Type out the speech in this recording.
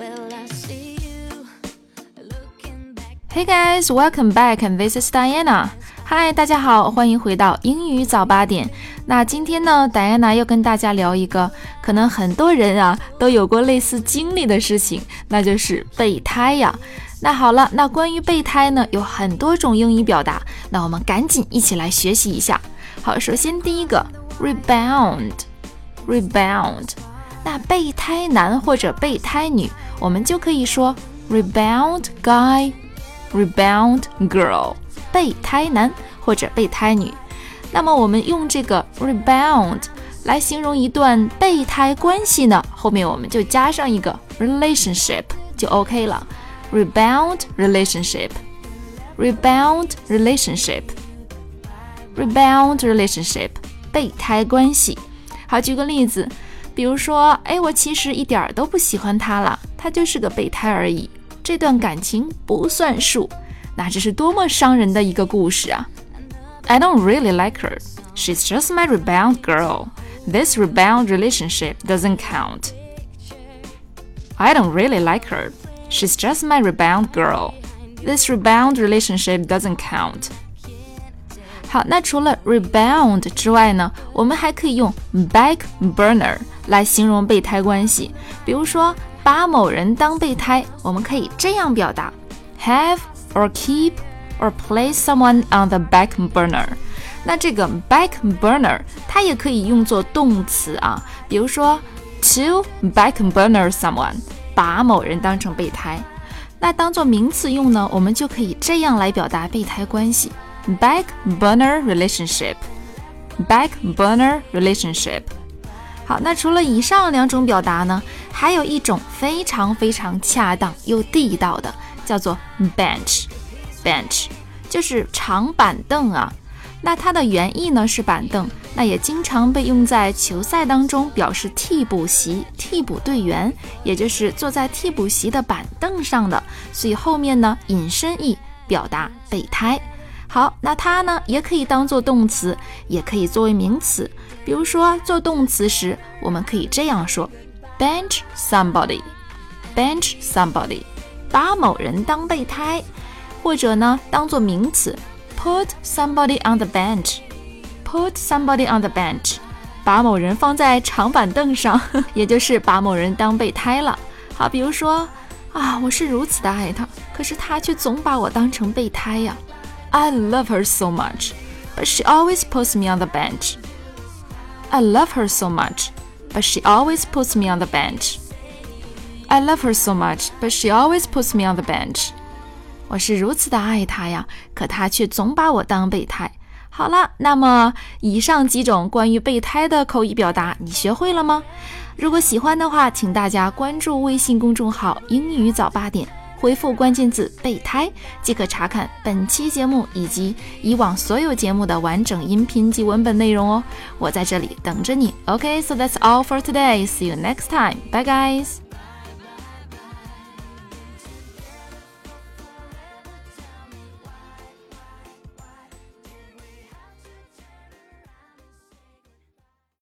when i see you look in hey guys welcome back and this is diana. Hi 大家好欢迎回到英语早八点。那今天呢 diana 要跟大家聊一个可能很多人啊都有过类似经历的事情那就是备胎呀。那好了那关于备胎呢有很多种英语表达那我们赶紧一起来学习一下。好首先第一个 rebound rebound 那备胎男或者备胎女，我们就可以说 rebound guy。Rebound girl，备胎男或者备胎女。那么我们用这个 rebound 来形容一段备胎关系呢？后面我们就加上一个 relationship 就 OK 了。Rebound relationship，rebound relationship，rebound relationship，备胎关系。好，举个例子，比如说，哎，我其实一点儿都不喜欢他了，他就是个备胎而已。这段感情不算数，那这是多么伤人的一个故事啊！I don't really like her. She's just my rebound girl. This rebound relationship doesn't count. I don't really like her. She's just my rebound girl. This rebound relationship doesn't count. 好，那除了 rebound 之外呢，我们还可以用 back burner 来形容备胎关系，比如说。把某人当备胎，我们可以这样表达：have or keep or place someone on the back burner。那这个 back burner 它也可以用作动词啊，比如说 to back burner someone，把某人当成备胎。那当做名词用呢，我们就可以这样来表达备胎关系：back burner relationship。back burner relationship。好，那除了以上两种表达呢，还有一种非常非常恰当又地道的，叫做 bench。bench 就是长板凳啊。那它的原意呢是板凳，那也经常被用在球赛当中，表示替补席、替补队员，也就是坐在替补席的板凳上的。所以后面呢引申义表达备胎。好，那它呢也可以当做动词，也可以作为名词。比如说做动词时，我们可以这样说：bench somebody，bench somebody，把某人当备胎。或者呢，当做名词，put somebody on the bench，put somebody on the bench，把某人放在长板凳上，也就是把某人当备胎了。好，比如说啊，我是如此的爱他，可是他却总把我当成备胎呀。I love her so much, but she always puts me on the bench. I love her so much, but she always puts me on the bench. I love her so much, but she always puts me on the bench. 我是如此的爱她呀，可她却总把我当备胎。好了，那么以上几种关于备胎的口语表达，你学会了吗？如果喜欢的话，请大家关注微信公众号“英语早八点”。回复关键字“备胎”即可查看本期节目以及以往所有节目的完整音频及文本内容哦。我在这里等着你。OK，so that's all for today. See you next time. Bye, guys.